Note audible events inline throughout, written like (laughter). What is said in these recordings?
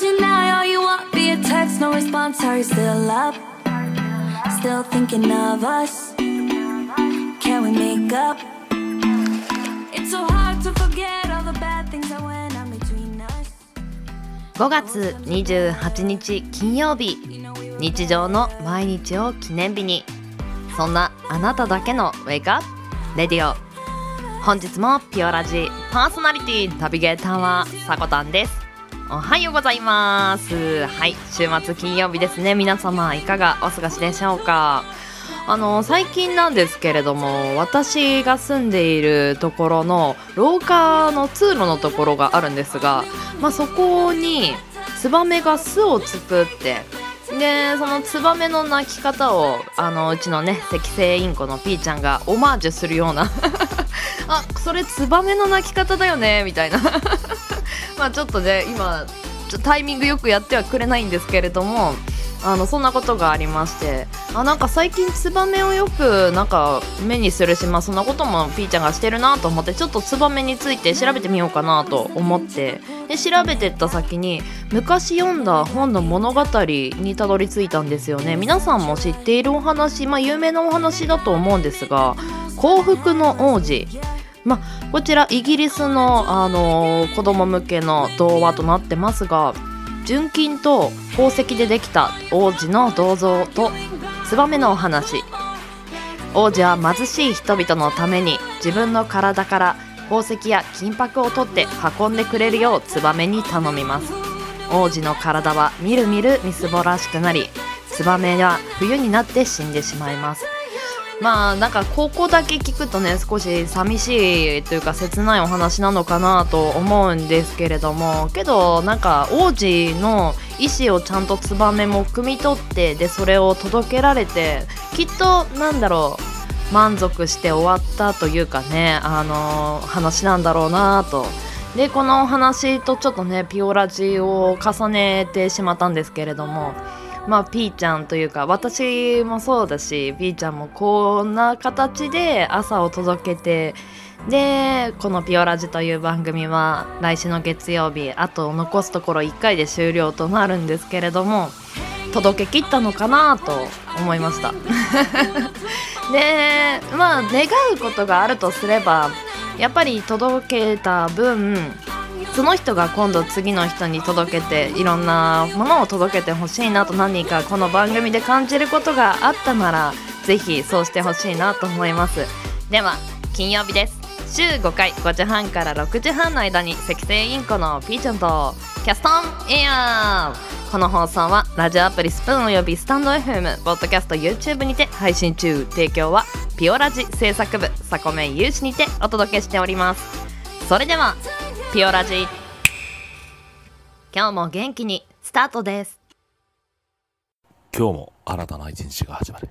Deny all you want via text, no response. Are you still up? Still thinking of us? Can we make up? It's so hard to forget all the bad things that went on between us. 5月28日金曜日日常の毎日を記念日にそんなあなただけのウェイクアップレディオ本日もピオラジパーソナリティナビゲーターはさこたんですおはようございます。はい週末金曜日ですね。皆様いかがお過ごしでしょうか？あの最近なんですけれども私が住んでいるところの廊下の通路のところがあるんですが、まあ、そこにツバメが巣を作ってでそのツバメの鳴き方をあのうちのね赤星インコのピーちゃんがオマージュするようなあそれツバメの鳴き方だよねみたいな。(laughs) まあちょっとね今ちょタイミングよくやってはくれないんですけれどもあのそんなことがありまして。あなんか最近ツバメをよくなんか目にするし、まあ、そんなこともピーちゃんがしてるなと思ってちょっとツバメについて調べてみようかなと思って。で調べてった先に昔読んだ本の物語にたどり着いたんですよね。皆さんも知っているお話、まあ、有名なお話だと思うんですが幸福の王子。まあ、こちらイギリスの、あのー子供向けの童話となってますが純金と宝石でできた王子の銅像とツバメのお話。王子は貧しい人々のために自分の体から宝石や金箔を取って運んでくれるようツバメに頼みます。王子の体はみるみるみすぼらしくなりツバメは冬になって死んでしまいます。まあなんかここだけ聞くとね少し寂しいというか切ないお話なのかなと思うんですけれどもけどなんか王子の意思をちゃんとツバメも汲み取ってでそれを届けられてきっとなんだろう満足して終わったというかねあの話なんだろうなと。でこのお話とちょっとねピオラジを重ねてしまったんですけれどもまあ、ピーちゃんというか私もそうだしピーちゃんもこんな形で朝を届けてでこの「ピオラジ」という番組は来週の月曜日あと残すところ1回で終了となるんですけれども届けきったのかなと思いました。(laughs) でまあ願うことがあるとすればやっぱり届けた分その人が今度次の人に届けていろんなものを届けてほしいなと何かこの番組で感じることがあったならぜひそうしてほしいなと思います。では金曜日です。週5回5時半から6時半の間に赤星インコのピーちゃんとキャストンエアー。この放送はラジオアプリスプーンおよびスタンド FM ポッドキャスト YouTube にて配信中。提供はピオラジ制作部サコメン有志にてお届けしております。それではピオラジ。今日も元気にスタートです。今日も新たな一日が始まる。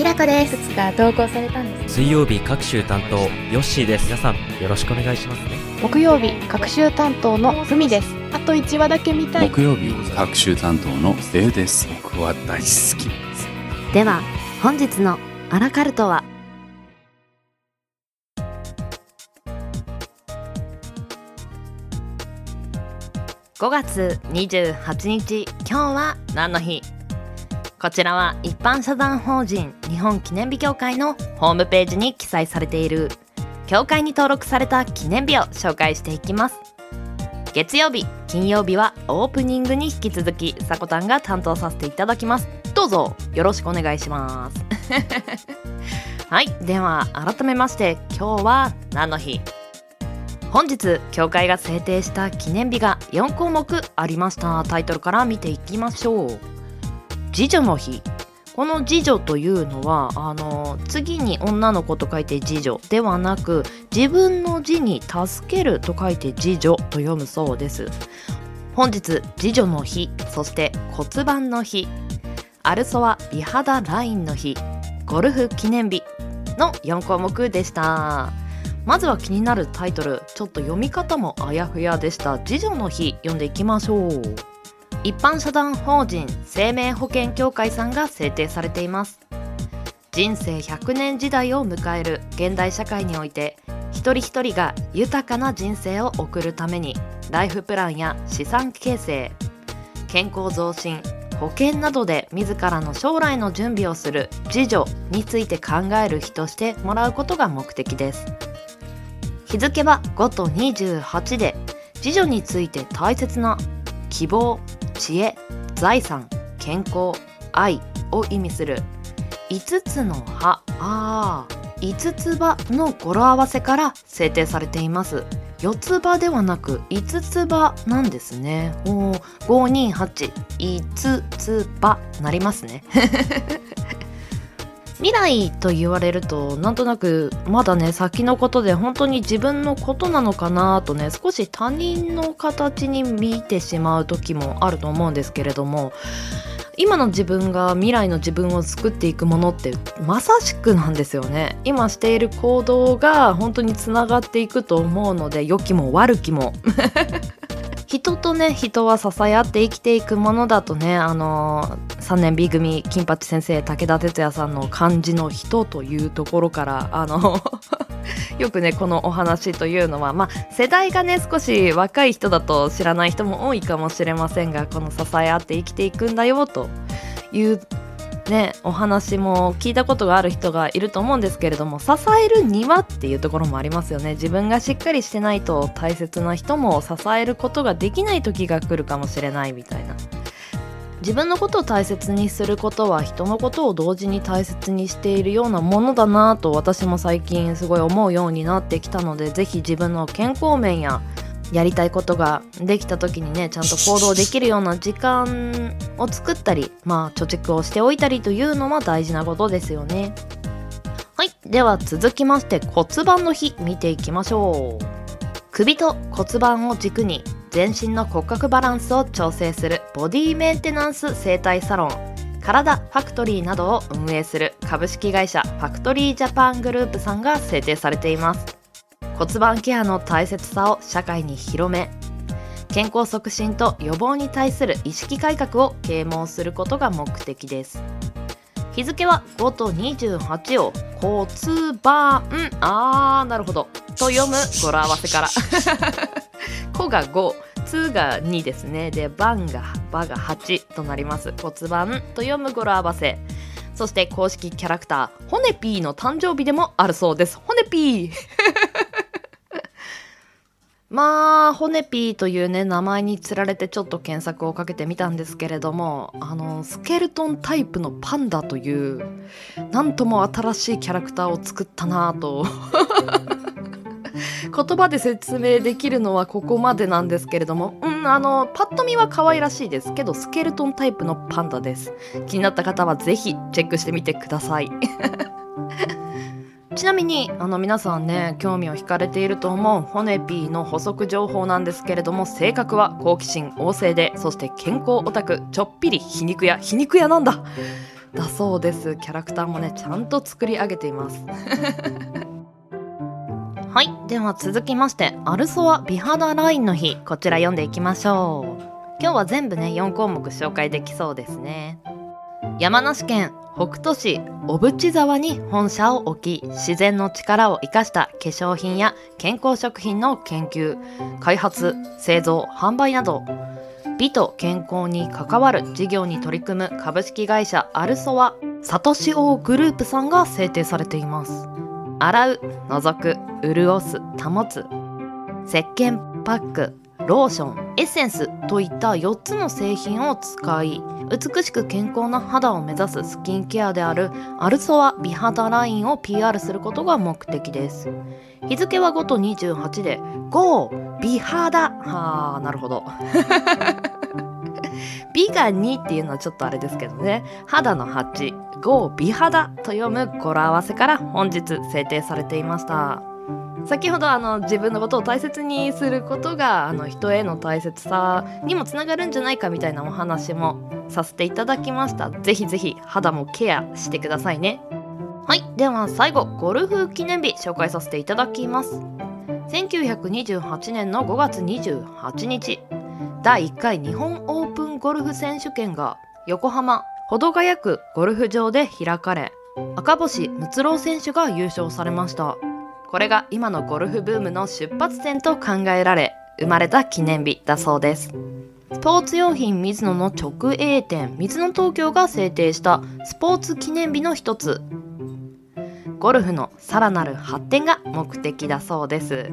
きらこです。つか投稿されたんです。水曜日各週担当ヨッシーです。皆さんよろしくお願いしますね。木曜日各週担当のふみです。あと1話だけ見たい。木曜日各週担当のデウです。僕は大好き。では本日のアラカルトは？5月28日今日は何の日？こちらは一般社団法人日本記念日協会のホームページに記載されている。協会に登録された記念日を紹介していきます。月曜日金曜日はオープニングに引き続きさこたんが担当させていただきます。どうぞよろしくお願いします。(laughs) はいでは改めまして今日は何の日？本日協会が制定した記念日が4項目ありました。タイトルから見ていきましょう。次女の日。この次女というのはあの次に女の子と書いて次女ではなく自分の字に助けると書いて次女と読むそうです。本日次女の日そして骨盤の日。アルソワ美肌ラインの日。ゴルフ記念日。の4項目でした。まずは気になるタイトル。ちょっと読み方もあやふやでした。次女の日読んでいきましょう。一般社団法人生命保険協会さんが制定されています。人生100年時代を迎える現代社会において一人一人が豊かな人生を送るためにライフプランや資産形成健康増進保険などで自らの将来の準備をする自助について考える日としてもらうことが目的です。日付は5と28で自助について大切な希望知恵財産健康愛を意味する。5つの葉。あ5つ葉の語呂合わせから制定されています。四つ葉ではなく五つ葉なんですね。お528五つ葉。なりますね。未来と言われるとなんとなくまだね先のことで本当に自分のことなのかなとね少し他人の形に見てしまう時もあると思うんですけれども今の自分が未来の自分を作っていくものってまさしくなんですよね。今している行動が本当につながっていくと思うので良きも悪きも。人とね人は支え合って生きていくものだとねあの3年 B 組金八先生武田鉄矢さんの漢字の人というところからあの (laughs) よくねこのお話というのはまあ世代がね少し若い人だと知らない人も多いかもしれませんがこの支え合って生きていくんだよというねお話も聞いたことがある人がいると思うんですけれども支えるにはっていうところもありますよね。自分がしっかりしてないと大切な人も支えることができない時が来るかもしれないみたいな。自分のことを大切にすることは人のことを同時に大切にしているようなものだなと私も最近すごい思うようになってきたのでぜひ自分の健康面ややりたいことができた時にねちゃんと行動できるような時間を作ったりまあ貯蓄をしておいたりというのは大事なことですよね。はい。では続きまして骨盤の日見ていきましょう。首と骨盤を軸に全身の骨格バランスを調整する。ボディメンテナンス整体サロン。体ファクトリーなどを運営する株式会社ファクトリージャパングループさんが制定されています。骨盤ケアの大切さを社会に広め健康促進と予防に対する意識改革を啓蒙することが目的です。日付は5と28を骨盤あーなるほどと読む語呂合わせから「(laughs) こ」が5「つ」が2ですね。で「番」が「ば」が8となります。骨盤と読む語呂合わせ。そして公式キャラクターホネピーの誕生日でもあるそうです。ホネピー。まあ、ホネピーというね、名前につられてちょっと検索をかけてみたんですけれども、あの、スケルトンタイプのパンダという、なんとも新しいキャラクターを作ったなぁと。(laughs) 言葉で説明できるのはここまでなんですけれども、うん、あの、パッと見は可愛らしいですけど、スケルトンタイプのパンダです。気になった方はぜひチェックしてみてください。ちなみにあの皆さんね興味を惹かれていると思うホネピーの補足情報なんですけれども性格は好奇心旺盛でそして健康オタクちょっぴり皮肉屋皮肉屋なんだ。だそうです。キャラクターもねちゃんと作り上げています。(laughs) はい。では続きましてアルソア美肌ラインの日こちら読んでいきましょう。今日は全部ね4項目紹介できそうですね。山梨県北斗市小淵沢に本社を置き自然の力を生かした化粧品や健康食品の研究開発製造販売など美と健康に関わる事業に取り組む株式会社アルソはサトシオグループさんが制定されています。洗う除く潤す保つ石鹸パックローションエッセンスといった4つの製品を使い美しく健康な肌を目指すスキンケアであるアルソア美肌ラインを PR することが目的です。日付は5と28で GO 美肌。はあなるほど。(laughs) 美が2っていうのはちょっとあれですけどね。肌の8 GO 美肌と読む語呂合わせから本日制定されていました。先ほどあの自分のことを大切にすることがあの人への大切さにもつながるんじゃないかみたいなお話もさせていただきました。ぜひぜひ肌もケアしてくださいね。はい。では最後ゴルフ記念日紹介させていただきます。1928年の5月28日。第1回日本オープンゴルフ選手権が横浜保土ヶ谷区ゴルフ場で開かれ赤星睦郎選手が優勝されました。これが今のゴルフブームの出発点と考えられ生まれた記念日だそうです。スポーツ用品水野の直営店水野東京が制定したスポーツ記念日の一つ。ゴルフのさらなる発展が目的だそうです。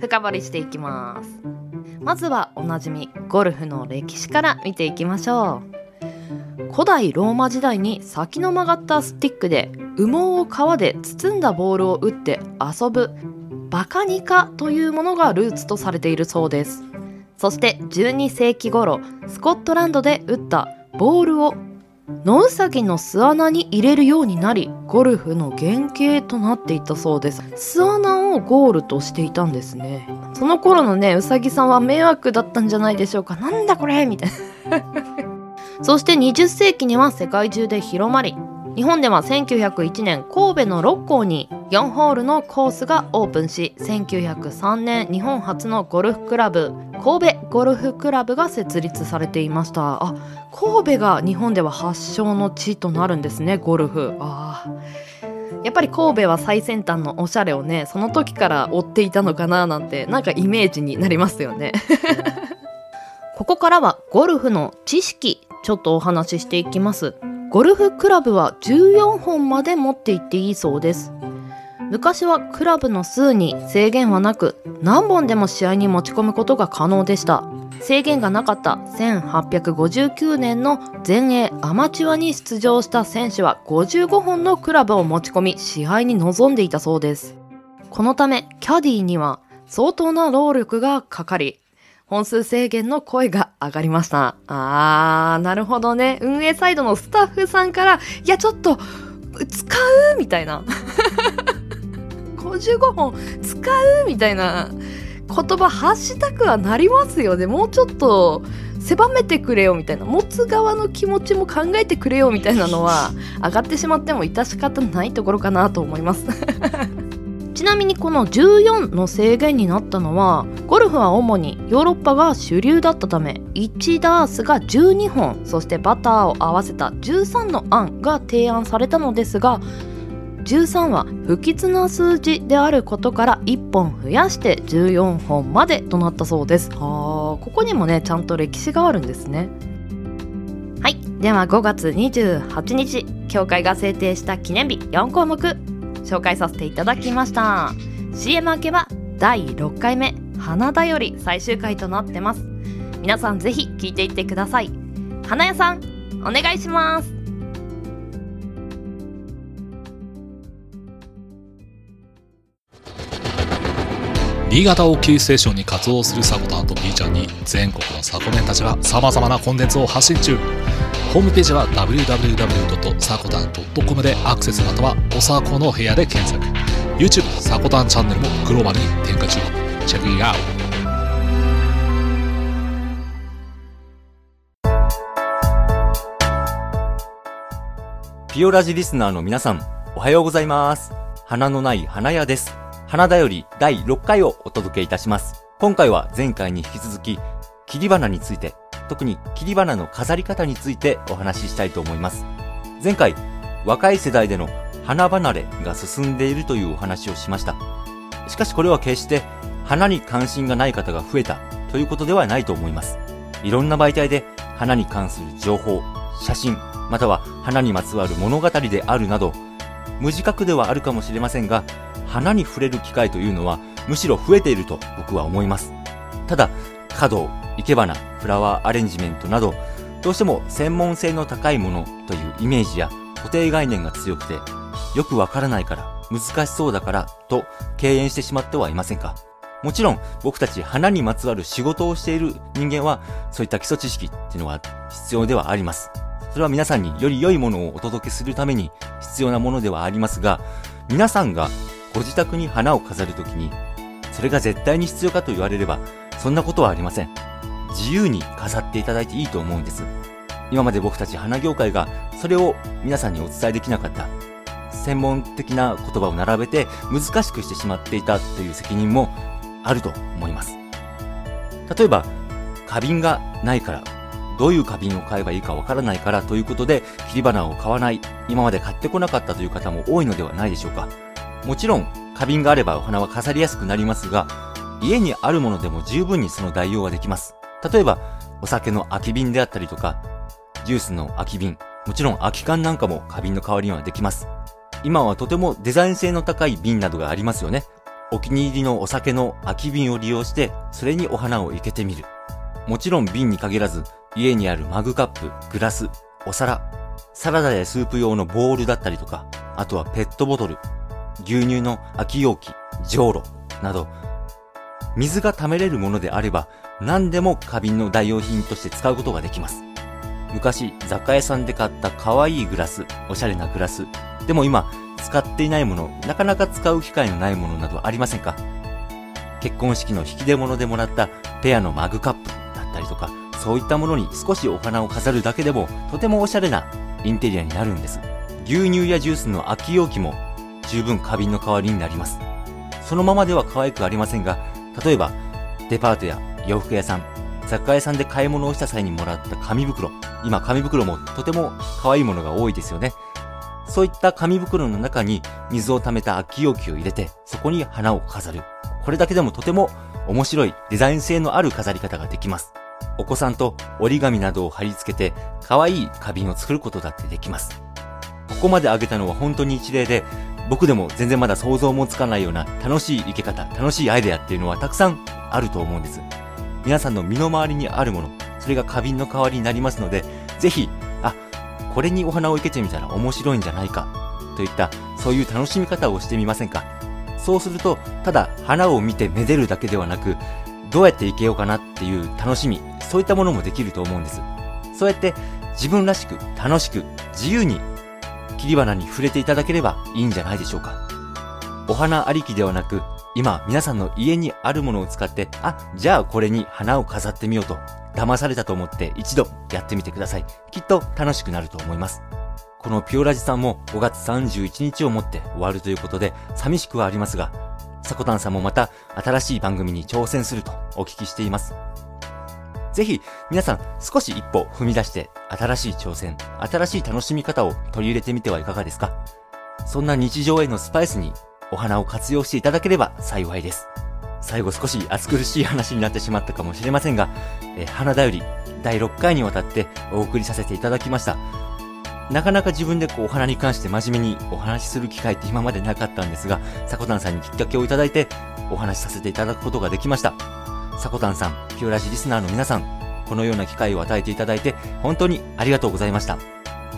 深掘りしていきます。まずはおなじみゴルフの歴史から見ていきましょう。古代ローマ時代に先の曲がったスティックで羽毛を皮で包んだボールを打って遊ぶバカニカというものがルーツとされているそうです。そして12世紀頃スコットランドで打ったボールを野ウサギの巣穴に入れるようになりゴルフの原型となっていたそうです。巣穴をゴールとしていたんですね。その頃のねウサギさんは迷惑だったんじゃないでしょうか。なんだこれみたいな。(laughs) そして20世紀には世界中で広まり日本では1901年神戸の六甲に4ホールのコースがオープンし1903年日本初のゴルフクラブ神戸ゴルフクラブが設立されていました。あ神戸が日本では発祥の地となるんですねゴルフ。あやっぱり神戸は最先端のおしゃれをねその時から追っていたのかななんてなんかイメージになりますよね。(laughs) ここからはゴルフの知識ちょっとお話ししていきますゴルフクラブは14本まで持っていっていいそうです。昔はクラブの数に制限はなく何本でも試合に持ち込むことが可能でした。制限がなかった1859年の全英アマチュアに出場した選手は55本のクラブを持ち込み試合に臨んでいたそうです。このためキャディーには相当な労力がかかり本数制限の声が上がりました。あー、なるほどね。運営サイドのスタッフさんから、いや、ちょっと、使うみたいな。(laughs) 55本使うみたいな言葉発したくはなりますよね。もうちょっと狭めてくれよみたいな。持つ側の気持ちも考えてくれよみたいなのは上がってしまっても致し方ないところかなと思います。ちなみにこの14の制限になったのはゴルフは主にヨーロッパが主流だったため1ダースが12本そしてバターを合わせた13の案が提案されたのですが13は不吉な数字であることから1本増やして14本までとなったそうです。あここにもねちゃんと歴史があるんですね。はい。では5月28日協会が制定した記念日4項目。紹介させていただきました。CM 明けは第6回目花だより最終回となってます。皆さんぜひ聞いていってください。花屋さんお願いします。新潟をキーステーションに活動するサコタンと B ちゃんに全国のサコメンたちが様々なコンテンツを発信中ホームページは www.sakotan.com でアクセスまたはおさこの部屋で検索 YouTube サコタンチャンネルもグローバルに展開中チェックイアウトピオラジリスナーの皆さん、おはようございます。花のない花屋です。花だより第6回をお届けいたします。今回は前回に引き続き、切り花について、特に切り花の飾り方についてお話ししたいと思います。前回、若い世代での花離れが進んでいるというお話をしました。しかしこれは決して花に関心がない方が増えたということではないと思います。いろんな媒体で花に関する情報、写真、または花にまつわる物語であるなど、無自覚ではあるかもしれませんが、花に触れる機会というのはむしろ増えていると僕は思います。ただ、華道、生け花、フラワーアレンジメントなど、どうしても専門性の高いものというイメージや固定概念が強くて、よくわからないから、難しそうだから、と敬遠してしまってはいませんか？もちろん僕たち花にまつわる仕事をしている人間はそういった基礎知識っていうのは必要ではあります。それは皆さんにより良いものをお届けするために必要なものではありますが、皆さんがご自宅に花を飾るときに、それが絶対に必要かと言われれば、そんなことはありません。自由に飾っていただいていいと思うんです。今まで僕たち花業界がそれを皆さんにお伝えできなかった専門的な言葉を並べて難しくしてしまっていたという責任もあると思います。例えば、花瓶がないから、どういう花瓶を買えばいいかわからないからということで、切り花を買わない、今まで買ってこなかったという方も多いのではないでしょうか。もちろん、花瓶があればお花は飾りやすくなりますが、家にあるものでも十分にその代用はできます。例えば、お酒の空き瓶であったりとか、ジュースの空き瓶、もちろん空き缶なんかも花瓶の代わりにはできます。今はとてもデザイン性の高い瓶などがありますよね。お気に入りのお酒の空き瓶を利用して、それにお花を生けてみる。もちろん瓶に限らず、家にあるマグカップ、グラス、お皿、サラダやスープ用のボールだったりとか、あとはペットボトル、牛乳の空き容器、じょうろ、など、水が溜めれるものであれば、何でも花瓶の代用品として使うことができます。昔、雑貨屋さんで買った可愛いグラス、おしゃれなグラス。でも今、使っていないもの、なかなか使う機会のないものなどありませんか？結婚式の引き出物でもらったペアのマグカップだったりとか、そういったものに少しお花を飾るだけでもとてもおしゃれなインテリアになるんです。牛乳やジュースの空き容器も十分花瓶の代わりになります。そのままでは可愛くありませんが、例えばデパートや洋服屋さん、雑貨屋さんで買い物をした際にもらった紙袋。今紙袋もとても可愛いものが多いですよね。そういった紙袋の中に水を溜めた空き容器を入れて、そこに花を飾る。これだけでもとても面白いデザイン性のある飾り方ができます。お子さんと折り紙などを貼り付けて、可愛い花瓶を作ることだってできます。ここまで挙げたのは本当に一例で、僕でも全然まだ想像もつかないような楽しい生け方、楽しいアイデアっていうのはたくさんあると思うんです。皆さんの身の回りにあるもの、それが花瓶の代わりになりますので、ぜひこれにお花を生けてみたら面白いんじゃないか、といったそういう楽しみ方をしてみませんかそうすると、ただ花を見てめでるだけではなく、どうやって生けようかなっていう楽しみ、そういったものもできると思うんです。そうやって自分らしく楽しく自由に切り花に触れていただければいいんじゃないでしょうか。お花ありきではなく、今皆さんの家にあるものを使って、あ、じゃあこれに花を飾ってみようと騙されたと思って一度やってみてください。きっと楽しくなると思います。このピオラジさんも5月31日をもって終わるということで寂しくはありますが、サコタンさんもまた新しい番組に挑戦するとお聞きしています。ぜひ皆さん少し一歩踏み出して新しい挑戦、新しい楽しみ方を取り入れてみてはいかがですか？そんな日常へのスパイスにお花を活用していただければ幸いです。最後少し暑苦しい話になってしまったかもしれませんが、え、花だより第6回にわたってお送りさせていただきました。なかなか自分でこうお花に関して真面目にお話しする機会って今までなかったんですが、サコタンさんにきっかけをいただいてお話しさせていただくことができました。サコタンさん、ピオラジリスナーの皆さん、このような機会を与えていただいて本当にありがとうございました。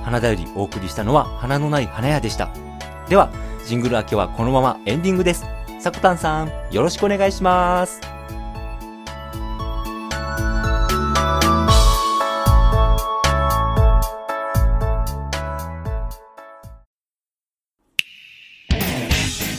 花だよりお送りしたのは花のない花屋でした。では、ジングル明けはこのままエンディングです。さこたんさん、よろしくお願いします。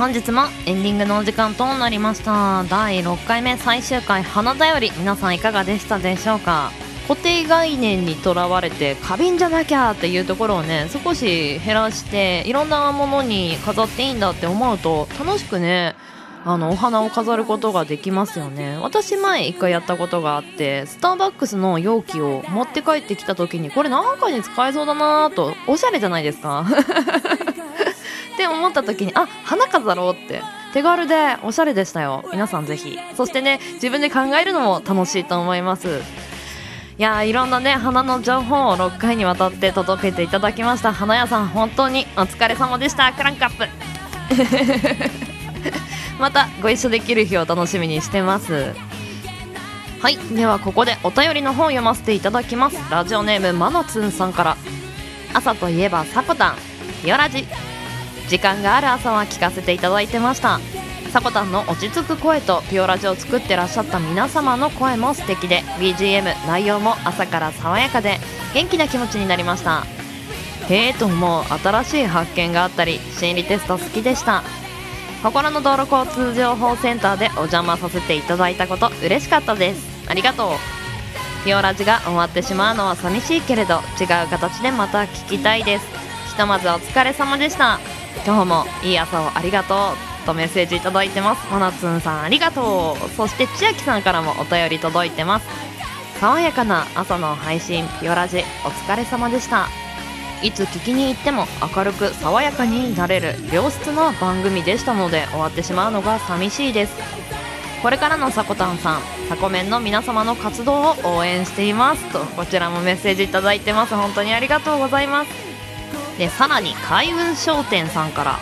本日もエンディングのお時間となりました。第6回目最終回花だより皆さんいかがでしたでしょうか？固定概念にとらわれて花瓶じゃなきゃっていうところをね少し減らしていろんなものに飾っていいんだって思うと楽しくねあのお花を飾ることができますよね。私前一回やったことがあってスターバックスの容器を持って帰ってきた時にこれなんかに使えそうだなとおしゃれじゃないですか。って思った時にあ花飾ろうって手軽でおしゃれでしたよ。皆さんぜひ。そしてね自分で考えるのも楽しいと思います。いやいろんなね花の情報を6回にわたって届けていただきました。花屋さん本当にお疲れ様でした。クランクアップ。(laughs) またご一緒できる日を楽しみにしてます。はい。ではここでお便りの方を読ませていただきます。ラジオネームマナツンさんから。朝といえばさこたん。ピオラ時間がある朝は聞かせていただいてました。さこたんの落ち着く声とピオラジを作ってらっしゃった皆様の声も素敵で BGM 内容も朝から爽やかで元気な気持ちになりました。へえと思う新しい発見があったり心理テスト好きでした。心の道路交通情報センターでお邪魔させていただいたこと嬉しかったです。ありがとう。ピオラジが終わってしまうのは寂しいけれど違う形でまた聞きたいです。ひとまずお疲れ様でした。今日もいい朝をありがとうとメッセージいただいてます。まなつんさんありがとう。そして千秋さんからもお便り届いてます。爽やかな朝の配信。ピオラジお疲れ様でした。いつ聞きに行っても明るく爽やかになれる良質な番組でしたので終わってしまうのが寂しいです。これからのさこたんさんさこめんの皆様の活動を応援しています。とこちらもメッセージいただいてます。本当にありがとうございます。でさらに開運商店さんから。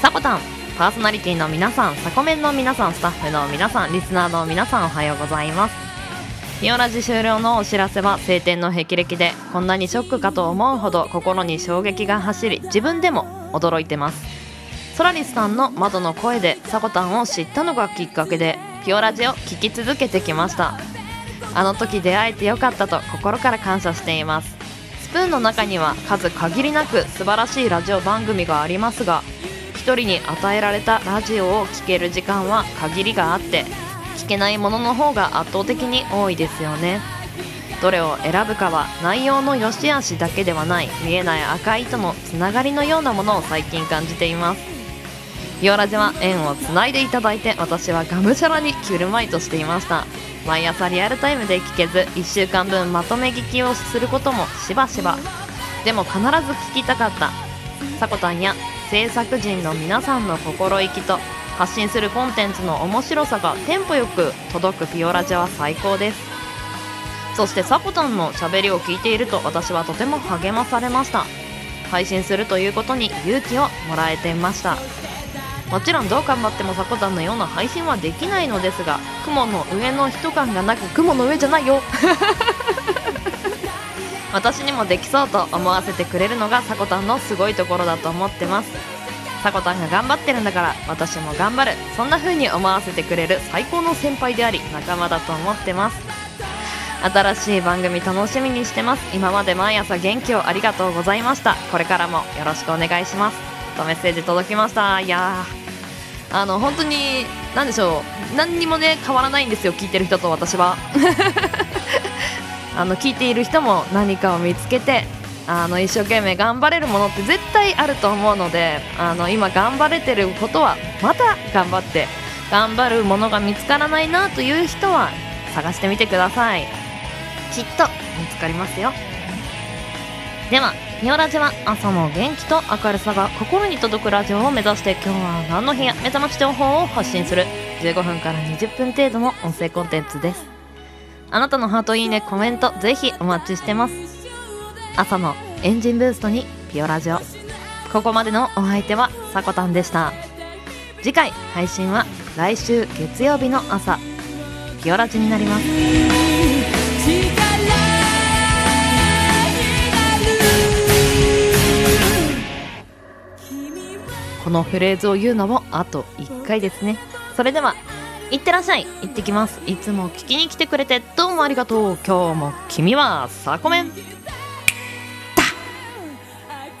さこたんパーソナリティの皆さんさこめんの皆さんスタッフの皆さんリスナーの皆さんおはようございます。ピオラジ終了のお知らせは晴天の霹靂でこんなにショックかと思うほど心に衝撃が走り自分でも驚いてます。ソラリスさんの窓の声でサコタンを知ったのがきっかけでピオラジを聴き続けてきました。あの時出会えてよかったと心から感謝しています。スプーンの中には数限りなく素晴らしいラジオ番組がありますが1人に与えられたラジオを聴ける時間は限りがあって聞けないものの方が圧倒的に多いですよね。どれを選ぶかは内容の良し悪しだけではない見えない赤い糸のつながりのようなものを最近感じています。ビオラジは縁をつないでいただいて私はがむしゃらにキュルマイとしていました。毎朝リアルタイムで聞けず1週間分まとめ聞きをすることもしばしば。でも必ず聞きたかった。さこたんや制作陣の皆さんの心意気と発信するコンテンツの面白さがテンポよく届くピオラジは最高です。そしてサコタンのしゃべりを聞いていると私はとても励まされました。配信するということに勇気をもらえていました。もちろんどう頑張ってもサコタンのような配信はできないのですが雲の上の人感がなく雲の上じゃないよ。(laughs) 私にもできそうと思わせてくれるのがサコタンのすごいところだと思ってます。さこたんが頑張ってるんだから私も頑張る。そんな風に思わせてくれる最高の先輩であり仲間だと思ってます。新しい番組楽しみにしてます。今まで毎朝元気をありがとうございました。これからもよろしくお願いします。とメッセージ届きました。いやあの本当に何でしょう。何にもね変わらないんですよ聞いてる人と私は。(laughs) あの聞いている人も何かを見つけてあの一生懸命頑張れるものって絶対あると思うのであの今頑張れてることはまた頑張って頑張るものが見つからないなという人は探してみてください。きっと見つかりますよ。ではニオラジは朝の元気と明るさが心に届くラジオを目指して今日は何の日や目覚まし情報を発信する。15分から20分程度の音声コンテンツです。あなたのハートいいねコメントぜひお待ちしてます。朝のエンジンブーストにピオラジオ。ここまでのお相手はさこたんでした。次回配信は来週月曜日の朝。ピオラジになります。このフレーズを言うのもあと1回ですね。それではいってらっしゃい。行ってきます。いつも聞きに来てくれてどうもありがとう。今日も君はさこめん。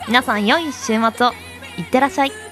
皆さん良い週末を。いってらっしゃい。